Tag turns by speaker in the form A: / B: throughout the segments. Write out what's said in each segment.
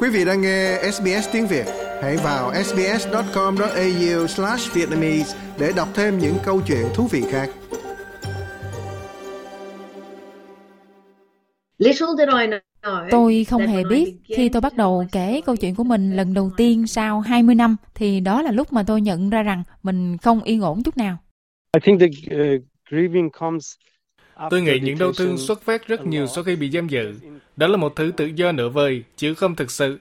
A: Quý vị đang nghe SBS tiếng Việt, hãy vào sbs.com.au/vietnamese để đọc thêm những câu chuyện thú vị khác.
B: Little did I know
C: Tôi không hề biết khi tôi bắt đầu kể câu chuyện của mình lần đầu tiên sau 20 năm thì đó là lúc mà tôi nhận ra rằng mình không yên ổn chút nào.
D: Tôi nghĩ những đau thương xuất phát rất nhiều sau khi bị giam giữ. Đó là một thứ tự do nửa vời, chứ không thực sự.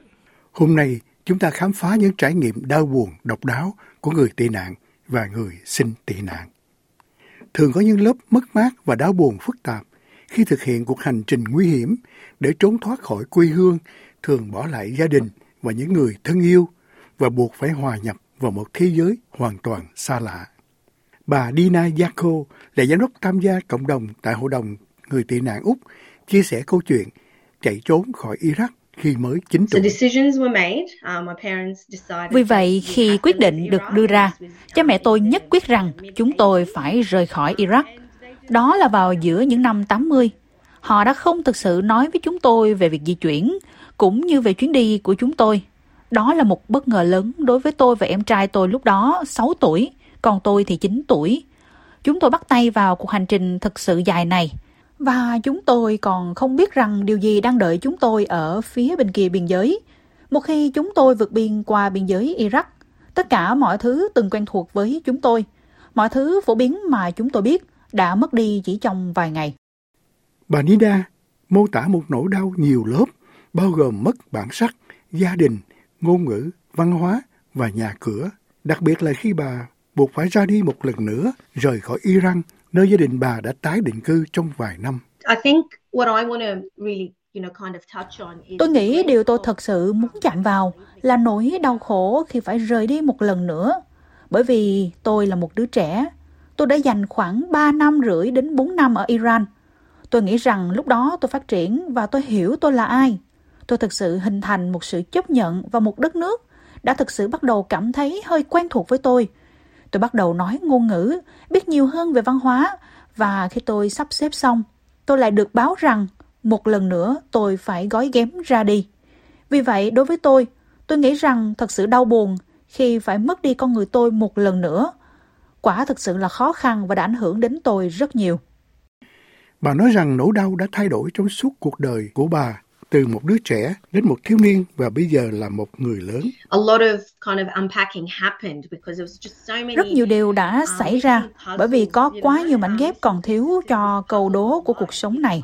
E: Hôm nay, chúng ta khám phá những trải nghiệm đau buồn, độc đáo của người tị nạn và người xin tị nạn. Thường có những lớp mất mát và đau buồn phức tạp khi thực hiện cuộc hành trình nguy hiểm để trốn thoát khỏi quê hương, thường bỏ lại gia đình và những người thân yêu và buộc phải hòa nhập vào một thế giới hoàn toàn xa lạ. Bà Dina Yako là giám đốc tham gia cộng đồng tại Hội đồng người tị nạn Úc chia sẻ câu chuyện chạy trốn khỏi Iraq khi mới 9 tuổi.
C: Uh, Vì vậy, khi quyết định được đưa ra, cha mẹ tôi nhất quyết rằng chúng tôi phải rời khỏi Iraq. Đó là vào giữa những năm 80. Họ đã không thực sự nói với chúng tôi về việc di chuyển, cũng như về chuyến đi của chúng tôi. Đó là một bất ngờ lớn đối với tôi và em trai tôi lúc đó 6 tuổi, còn tôi thì 9 tuổi. Chúng tôi bắt tay vào cuộc hành trình thực sự dài này. Và chúng tôi còn không biết rằng điều gì đang đợi chúng tôi ở phía bên kia biên giới. Một khi chúng tôi vượt biên qua biên giới Iraq, tất cả mọi thứ từng quen thuộc với chúng tôi, mọi thứ phổ biến mà chúng tôi biết đã mất đi chỉ trong vài ngày.
E: Bà Nida mô tả một nỗi đau nhiều lớp, bao gồm mất bản sắc, gia đình, ngôn ngữ, văn hóa và nhà cửa. Đặc biệt là khi bà buộc phải ra đi một lần nữa, rời khỏi Iran, nơi gia đình bà đã tái định cư trong vài năm.
C: Tôi nghĩ điều tôi thật sự muốn chạm vào là nỗi đau khổ khi phải rời đi một lần nữa. Bởi vì tôi là một đứa trẻ, tôi đã dành khoảng 3 năm rưỡi đến 4 năm ở Iran. Tôi nghĩ rằng lúc đó tôi phát triển và tôi hiểu tôi là ai. Tôi thực sự hình thành một sự chấp nhận và một đất nước đã thực sự bắt đầu cảm thấy hơi quen thuộc với tôi. Tôi bắt đầu nói ngôn ngữ, biết nhiều hơn về văn hóa và khi tôi sắp xếp xong, tôi lại được báo rằng một lần nữa tôi phải gói ghém ra đi. Vì vậy, đối với tôi, tôi nghĩ rằng thật sự đau buồn khi phải mất đi con người tôi một lần nữa. Quả thực sự là khó khăn và đã ảnh hưởng đến tôi rất nhiều.
E: Bà nói rằng nỗi đau đã thay đổi trong suốt cuộc đời của bà từ một đứa trẻ đến một thiếu niên và bây giờ là một người lớn.
C: Rất nhiều điều đã um, xảy ra bởi vì có quá nhiều mảnh ghép còn thiếu cho câu đố của cuộc sống này.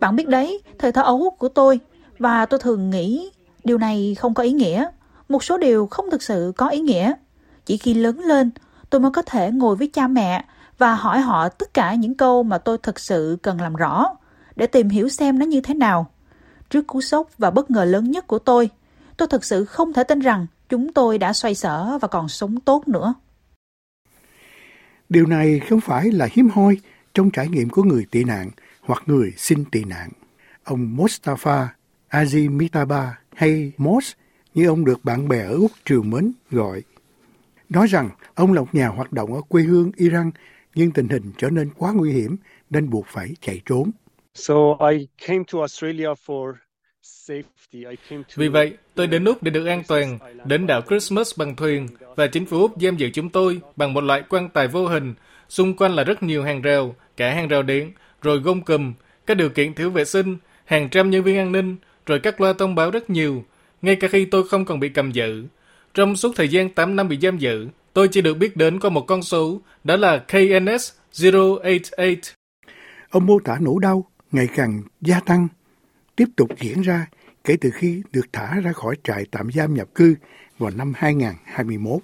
C: Bạn biết đấy, thời thơ ấu của tôi và tôi thường nghĩ điều này không có ý nghĩa. Một số điều không thực sự có ý nghĩa. Chỉ khi lớn lên, tôi mới có thể ngồi với cha mẹ và hỏi họ tất cả những câu mà tôi thực sự cần làm rõ để tìm hiểu xem nó như thế nào. Trước cú sốc và bất ngờ lớn nhất của tôi, tôi thực sự không thể tin rằng chúng tôi đã xoay sở và còn sống tốt nữa.
E: Điều này không phải là hiếm hoi trong trải nghiệm của người tị nạn hoặc người xin tị nạn. Ông Mustafa Azimitaba hay Mos như ông được bạn bè ở Úc triều mến gọi. Nói rằng ông là một nhà hoạt động ở quê hương Iran nhưng tình hình trở nên quá nguy hiểm nên buộc phải chạy trốn.
D: Vì vậy, tôi đến Úc để được an toàn, đến đảo Christmas bằng thuyền, và chính phủ Úc giam giữ chúng tôi bằng một loại quan tài vô hình. Xung quanh là rất nhiều hàng rào, cả hàng rào điện, rồi gông cùm, các điều kiện thiếu vệ sinh, hàng trăm nhân viên an ninh, rồi các loa thông báo rất nhiều, ngay cả khi tôi không còn bị cầm giữ. Trong suốt thời gian 8 năm bị giam giữ, tôi chỉ được biết đến có một con số, đó là KNS 088.
E: Ông mô tả nỗi đau ngày càng gia tăng, tiếp tục diễn ra kể từ khi được thả ra khỏi trại tạm giam nhập cư vào năm 2021.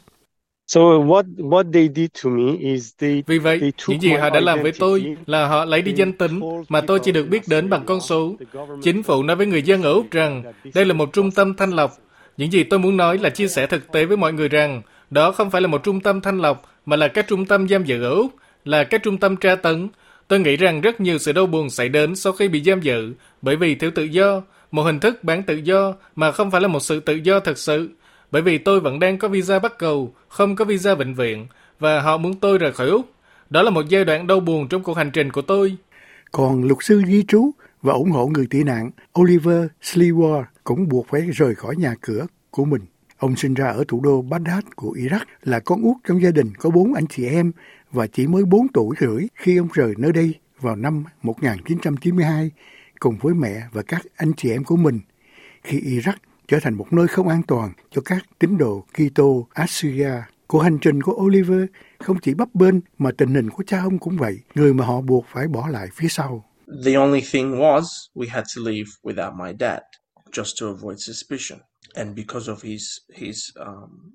D: So what what they did to me is they, Vì vậy, they những gì họ đã làm với tôi là họ lấy đi danh tính mà tôi chỉ được biết đến bằng con số. Chính phủ nói với người dân ở Úc rằng đây là một trung tâm thanh lọc. Những gì tôi muốn nói là chia sẻ thực tế với mọi người rằng đó không phải là một trung tâm thanh lọc mà là các trung tâm giam giữ ở Úc, là các trung tâm tra tấn, Tôi nghĩ rằng rất nhiều sự đau buồn xảy đến sau khi bị giam giữ bởi vì thiếu tự do, một hình thức bán tự do mà không phải là một sự tự do thật sự. Bởi vì tôi vẫn đang có visa bắt cầu, không có visa bệnh viện và họ muốn tôi rời khỏi Úc. Đó là một giai đoạn đau buồn trong cuộc hành trình của tôi.
E: Còn luật sư di trú và ủng hộ người tị nạn Oliver Sliwa cũng buộc phải rời khỏi nhà cửa của mình. Ông sinh ra ở thủ đô Baghdad của Iraq, là con út trong gia đình có bốn anh chị em và chỉ mới 4 tuổi rưỡi khi ông rời nơi đây vào năm 1992 cùng với mẹ và các anh chị em của mình khi Iraq trở thành một nơi không an toàn cho các tín đồ Kitô Assyria. Cuộc hành trình của Oliver không chỉ bấp bênh mà tình hình của cha ông cũng vậy, người mà họ buộc phải bỏ lại phía sau.
B: The only thing was we had to leave without my dad just to avoid suspicion. And because of his his um,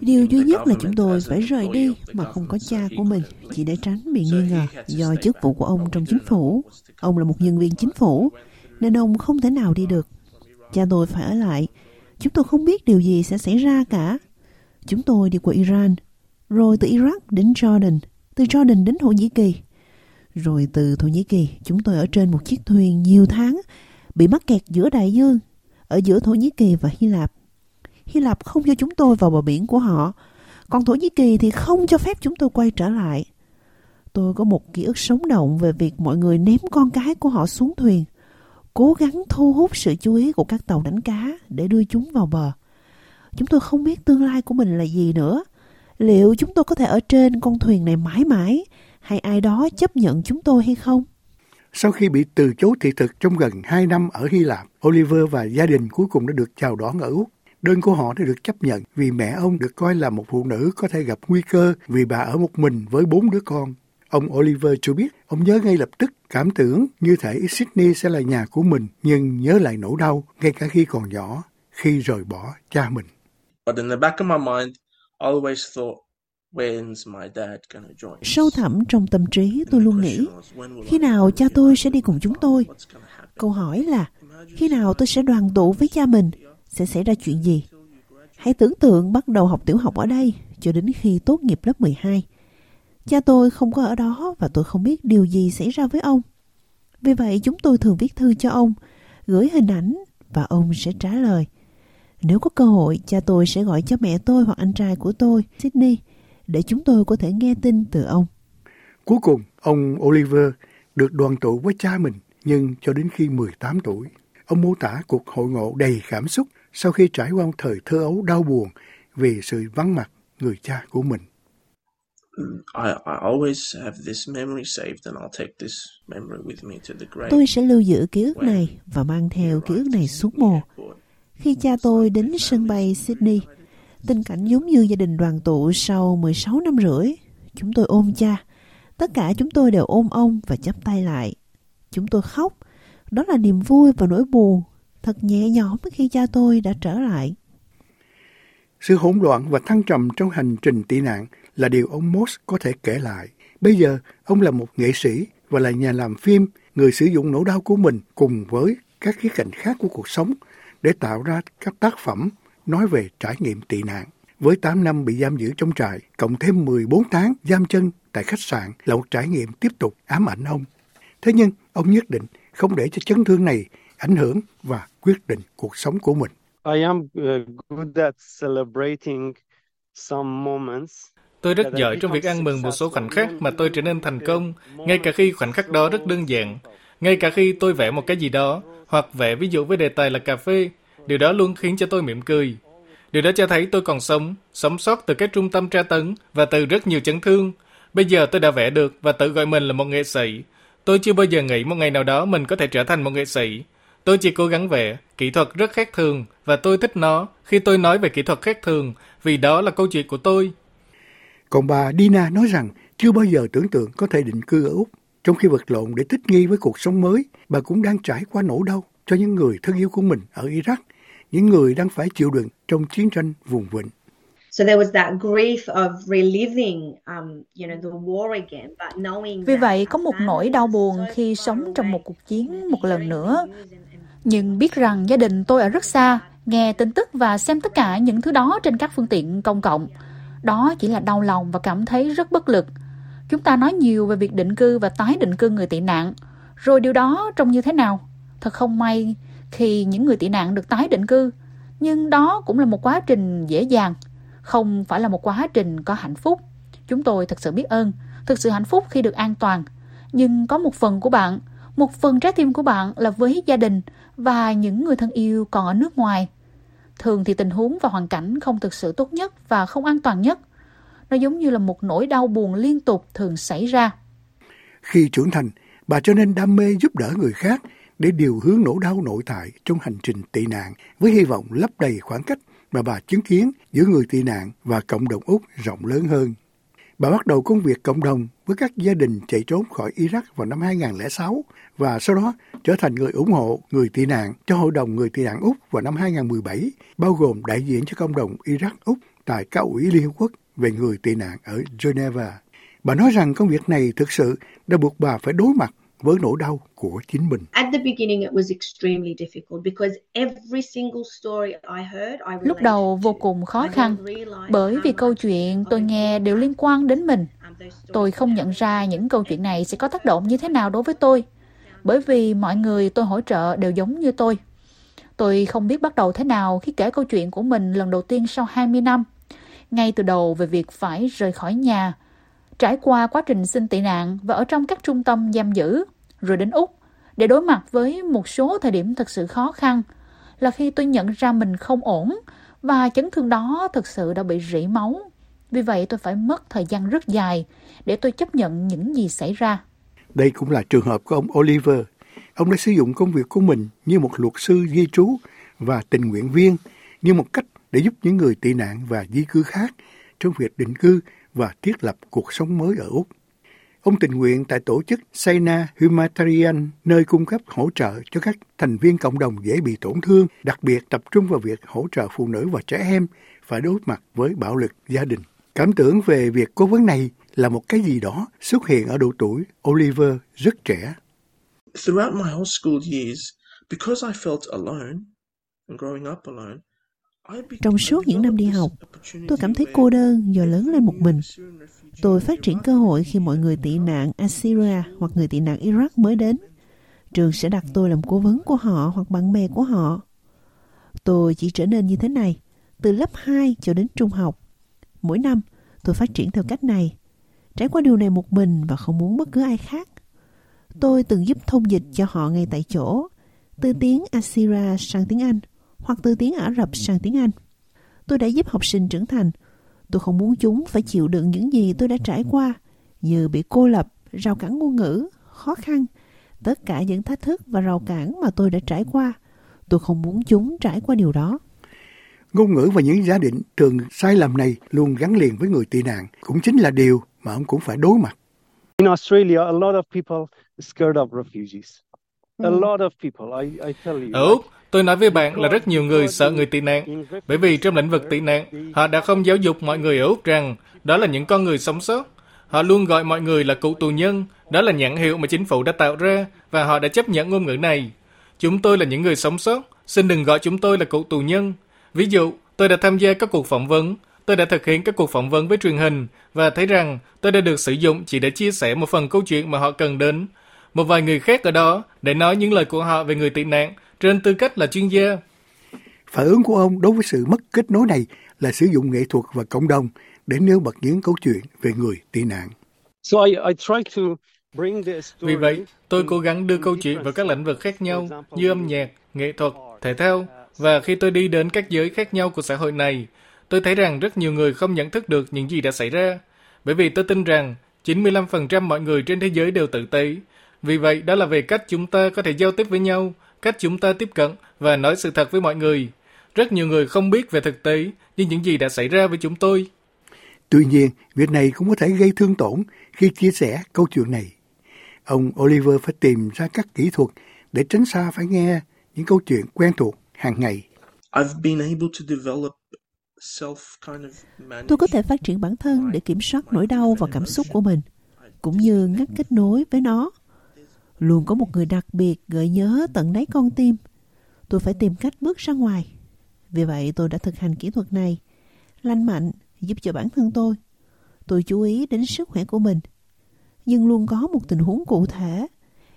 F: Điều duy nhất là chúng tôi phải rời đi mà không có cha của mình, chỉ để tránh bị nghi ngờ do chức vụ của ông trong chính phủ. Ông là một nhân viên chính phủ, nên ông không thể nào đi được. Cha tôi phải ở lại. Chúng tôi không biết điều gì sẽ xảy ra cả. Chúng tôi đi qua Iran, rồi từ Iraq đến Jordan, từ Jordan đến Thổ Nhĩ Kỳ. Rồi từ Thổ Nhĩ Kỳ, chúng tôi ở trên một chiếc thuyền nhiều tháng, bị mắc kẹt giữa đại dương, ở giữa Thổ Nhĩ Kỳ và Hy Lạp. Hy Lạp không cho chúng tôi vào bờ biển của họ, còn Thổ Nhĩ Kỳ thì không cho phép chúng tôi quay trở lại. Tôi có một ký ức sống động về việc mọi người ném con cái của họ xuống thuyền, cố gắng thu hút sự chú ý của các tàu đánh cá để đưa chúng vào bờ. Chúng tôi không biết tương lai của mình là gì nữa. Liệu chúng tôi có thể ở trên con thuyền này mãi mãi hay ai đó chấp nhận chúng tôi hay không?
E: Sau khi bị từ chối thị thực trong gần 2 năm ở Hy Lạp, Oliver và gia đình cuối cùng đã được chào đón ở Úc. Đơn của họ đã được chấp nhận vì mẹ ông được coi là một phụ nữ có thể gặp nguy cơ vì bà ở một mình với bốn đứa con. Ông Oliver cho biết ông nhớ ngay lập tức cảm tưởng như thể Sydney sẽ là nhà của mình nhưng nhớ lại nỗi đau ngay cả khi còn nhỏ khi rời bỏ cha mình. But in the back of my mind, I always thought
F: Sâu thẳm trong tâm trí tôi luôn nghĩ khi nào cha tôi sẽ đi cùng chúng tôi. Câu hỏi là khi nào tôi sẽ đoàn tụ với cha mình sẽ xảy ra chuyện gì? Hãy tưởng tượng bắt đầu học tiểu học ở đây cho đến khi tốt nghiệp lớp 12. Cha tôi không có ở đó và tôi không biết điều gì xảy ra với ông. Vì vậy chúng tôi thường viết thư cho ông, gửi hình ảnh và ông sẽ trả lời. Nếu có cơ hội, cha tôi sẽ gọi cho mẹ tôi hoặc anh trai của tôi, Sydney, để chúng tôi có thể nghe tin từ ông.
E: Cuối cùng, ông Oliver được đoàn tụ với cha mình, nhưng cho đến khi 18 tuổi, ông mô tả cuộc hội ngộ đầy cảm xúc sau khi trải qua một thời thơ ấu đau buồn vì sự vắng mặt người cha của mình.
F: Tôi sẽ lưu giữ ký ức này và mang theo ký ức này xuống mồ. Khi cha tôi đến sân bay Sydney, tình cảnh giống như gia đình đoàn tụ sau 16 năm rưỡi. Chúng tôi ôm cha. Tất cả chúng tôi đều ôm ông và chắp tay lại. Chúng tôi khóc. Đó là niềm vui và nỗi buồn thật nhẹ nhõm khi cha tôi đã trở lại.
E: Sự hỗn loạn và thăng trầm trong hành trình tị nạn là điều ông Moss có thể kể lại. Bây giờ, ông là một nghệ sĩ và là nhà làm phim, người sử dụng nỗi đau của mình cùng với các khía cạnh khác của cuộc sống để tạo ra các tác phẩm nói về trải nghiệm tị nạn. Với 8 năm bị giam giữ trong trại, cộng thêm 14 tháng giam chân tại khách sạn là một trải nghiệm tiếp tục ám ảnh ông. Thế nhưng, ông nhất định không để cho chấn thương này ảnh hưởng và quyết định cuộc sống của mình. I am uh, good at celebrating
D: some moments. Tôi rất giỏi trong việc ăn mừng một số khoảnh khắc mà tôi trở nên thành công, ngay cả khi khoảnh khắc đó rất đơn giản. Ngay cả khi tôi vẽ một cái gì đó, hoặc vẽ ví dụ với đề tài là cà phê, điều đó luôn khiến cho tôi mỉm cười. Điều đó cho thấy tôi còn sống, sống sót từ cái trung tâm tra tấn và từ rất nhiều chấn thương. Bây giờ tôi đã vẽ được và tự gọi mình là một nghệ sĩ. Tôi chưa bao giờ nghĩ một ngày nào đó mình có thể trở thành một nghệ sĩ. Tôi chỉ cố gắng vẽ, kỹ thuật rất khác thường và tôi thích nó khi tôi nói về kỹ thuật khác thường vì đó là câu chuyện của tôi.
E: Còn bà Dina nói rằng chưa bao giờ tưởng tượng có thể định cư ở Úc. Trong khi vật lộn để thích nghi với cuộc sống mới, bà cũng đang trải qua nỗi đau cho những người thân yêu của mình ở Iraq, những người đang phải chịu đựng trong chiến tranh vùng vịnh. So there was that grief of reliving, um,
C: you know, the war again, but knowing Vì vậy có một nỗi đau buồn khi sống trong một cuộc chiến một lần nữa. Nhưng biết rằng gia đình tôi ở rất xa, nghe tin tức và xem tất cả những thứ đó trên các phương tiện công cộng. Đó chỉ là đau lòng và cảm thấy rất bất lực. Chúng ta nói nhiều về việc định cư và tái định cư người tị nạn. Rồi điều đó trông như thế nào? Thật không may khi những người tị nạn được tái định cư. Nhưng đó cũng là một quá trình dễ dàng không phải là một quá trình có hạnh phúc. Chúng tôi thật sự biết ơn, thực sự hạnh phúc khi được an toàn. Nhưng có một phần của bạn, một phần trái tim của bạn là với gia đình và những người thân yêu còn ở nước ngoài. Thường thì tình huống và hoàn cảnh không thực sự tốt nhất và không an toàn nhất. Nó giống như là một nỗi đau buồn liên tục thường xảy ra.
E: Khi trưởng thành, bà cho nên đam mê giúp đỡ người khác để điều hướng nỗi đau nội tại trong hành trình tị nạn với hy vọng lấp đầy khoảng cách mà bà chứng kiến giữa người tị nạn và cộng đồng Úc rộng lớn hơn. Bà bắt đầu công việc cộng đồng với các gia đình chạy trốn khỏi Iraq vào năm 2006 và sau đó trở thành người ủng hộ người tị nạn cho Hội đồng Người tị nạn Úc vào năm 2017, bao gồm đại diện cho cộng đồng Iraq Úc tại Cao ủy Liên Hợp Quốc về người tị nạn ở Geneva. Bà nói rằng công việc này thực sự đã buộc bà phải đối mặt với nỗi đau của chính mình.
C: Lúc đầu vô cùng khó khăn bởi vì câu chuyện tôi nghe đều liên quan đến mình. Tôi không nhận ra những câu chuyện này sẽ có tác động như thế nào đối với tôi bởi vì mọi người tôi hỗ trợ đều giống như tôi. Tôi không biết bắt đầu thế nào khi kể câu chuyện của mình lần đầu tiên sau 20 năm. Ngay từ đầu về việc phải rời khỏi nhà, trải qua quá trình xin tị nạn và ở trong các trung tâm giam giữ, rồi đến Úc để đối mặt với một số thời điểm thật sự khó khăn là khi tôi nhận ra mình không ổn và chấn thương đó thực sự đã bị rỉ máu. Vì vậy tôi phải mất thời gian rất dài để tôi chấp nhận những gì xảy ra.
E: Đây cũng là trường hợp của ông Oliver. Ông đã sử dụng công việc của mình như một luật sư di trú và tình nguyện viên như một cách để giúp những người tị nạn và di cư khác trong việc định cư và thiết lập cuộc sống mới ở Úc. Ông tình nguyện tại tổ chức Saina Humanitarian, nơi cung cấp hỗ trợ cho các thành viên cộng đồng dễ bị tổn thương, đặc biệt tập trung vào việc hỗ trợ phụ nữ và trẻ em phải đối mặt với bạo lực gia đình. Cảm tưởng về việc cố vấn này là một cái gì đó xuất hiện ở độ tuổi Oliver rất trẻ.
B: Throughout my whole school years, because I felt alone and growing up alone,
F: trong suốt những năm đi học, tôi cảm thấy cô đơn do lớn lên một mình. Tôi phát triển cơ hội khi mọi người tị nạn Assyria hoặc người tị nạn Iraq mới đến. Trường sẽ đặt tôi làm cố vấn của họ hoặc bạn bè của họ. Tôi chỉ trở nên như thế này, từ lớp 2 cho đến trung học. Mỗi năm, tôi phát triển theo cách này. Trải qua điều này một mình và không muốn bất cứ ai khác. Tôi từng giúp thông dịch cho họ ngay tại chỗ, từ tiếng Assyria sang tiếng Anh hoặc từ tiếng Ả Rập sang tiếng Anh. Tôi đã giúp học sinh trưởng thành. Tôi không muốn chúng phải chịu đựng những gì tôi đã trải qua, như bị cô lập, rào cản ngôn ngữ, khó khăn, tất cả những thách thức và rào cản mà tôi đã trải qua. Tôi không muốn chúng trải qua điều đó.
E: Ngôn ngữ và những giả định thường sai lầm này luôn gắn liền với người tị nạn, cũng chính là điều mà ông cũng phải đối mặt.
G: In Australia, a lot of people scared of refugees. A hmm. lot of people, I, I tell you.
D: Ở Úc, tôi nói với bạn là rất nhiều người sợ người tị nạn, bởi vì trong lĩnh vực tị nạn, họ đã không giáo dục mọi người ở Úc rằng đó là những con người sống sót. Họ luôn gọi mọi người là cụ tù nhân, đó là nhãn hiệu mà chính phủ đã tạo ra, và họ đã chấp nhận ngôn ngữ này. Chúng tôi là những người sống sót, xin đừng gọi chúng tôi là cụ tù nhân. Ví dụ, tôi đã tham gia các cuộc phỏng vấn, tôi đã thực hiện các cuộc phỏng vấn với truyền hình và thấy rằng tôi đã được sử dụng chỉ để chia sẻ một phần câu chuyện mà họ cần đến. Một vài người khác ở đó để nói những lời của họ về người tị nạn trên tư cách là chuyên gia.
E: Phản ứng của ông đối với sự mất kết nối này là sử dụng nghệ thuật và cộng đồng để nêu bật những câu chuyện về người tị nạn.
G: So I, I try to
D: vì vậy, tôi cố gắng đưa câu chuyện vào các lĩnh vực khác nhau như âm nhạc, nghệ thuật, thể thao và khi tôi đi đến các giới khác nhau của xã hội này, tôi thấy rằng rất nhiều người không nhận thức được những gì đã xảy ra. Bởi vì tôi tin rằng 95% mọi người trên thế giới đều tự tế. Vì vậy, đó là về cách chúng ta có thể giao tiếp với nhau, cách chúng ta tiếp cận và nói sự thật với mọi người. Rất nhiều người không biết về thực tế như những gì đã xảy ra với chúng tôi.
E: Tuy nhiên, việc này cũng có thể gây thương tổn khi chia sẻ câu chuyện này. Ông Oliver phải tìm ra các kỹ thuật để tránh xa phải nghe những câu chuyện quen thuộc hàng ngày.
F: Tôi có thể phát triển bản thân để kiểm soát nỗi đau và cảm xúc của mình, cũng như ngắt kết nối với nó. Luôn có một người đặc biệt gợi nhớ tận đáy con tim. Tôi phải tìm cách bước ra ngoài. Vì vậy tôi đã thực hành kỹ thuật này, lành mạnh, giúp cho bản thân tôi. Tôi chú ý đến sức khỏe của mình. Nhưng luôn có một tình huống cụ thể,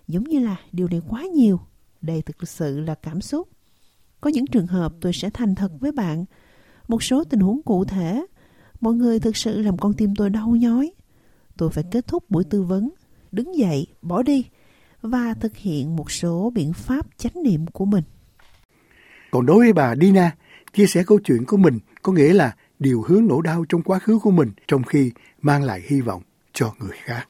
F: giống như là điều này quá nhiều. Đây thực sự là cảm xúc. Có những trường hợp tôi sẽ thành thật với bạn. Một số tình huống cụ thể, mọi người thực sự làm con tim tôi đau nhói. Tôi phải kết thúc buổi tư vấn, đứng dậy, bỏ đi và thực hiện một số biện pháp chánh niệm của mình.
E: Còn đối với bà Dina, chia sẻ câu chuyện của mình có nghĩa là điều hướng nỗi đau trong quá khứ của mình trong khi mang lại hy vọng cho người khác.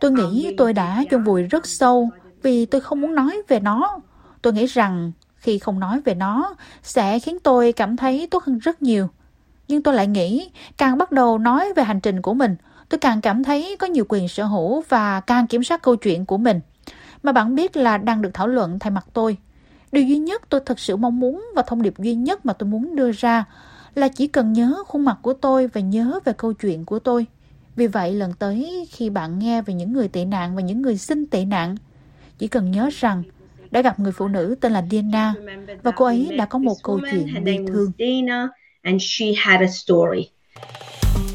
C: Tôi nghĩ tôi đã chôn vùi rất sâu vì tôi không muốn nói về nó. Tôi nghĩ rằng khi không nói về nó sẽ khiến tôi cảm thấy tốt hơn rất nhiều. Nhưng tôi lại nghĩ càng bắt đầu nói về hành trình của mình, tôi càng cảm thấy có nhiều quyền sở hữu và càng kiểm soát câu chuyện của mình. Mà bạn biết là đang được thảo luận thay mặt tôi. Điều duy nhất tôi thật sự mong muốn và thông điệp duy nhất mà tôi muốn đưa ra là chỉ cần nhớ khuôn mặt của tôi và nhớ về câu chuyện của tôi. Vì vậy lần tới khi bạn nghe về những người tị nạn và những người xin tị nạn, chỉ cần nhớ rằng đã gặp người phụ nữ tên là Dina và cô ấy đã có một câu chuyện bi thương.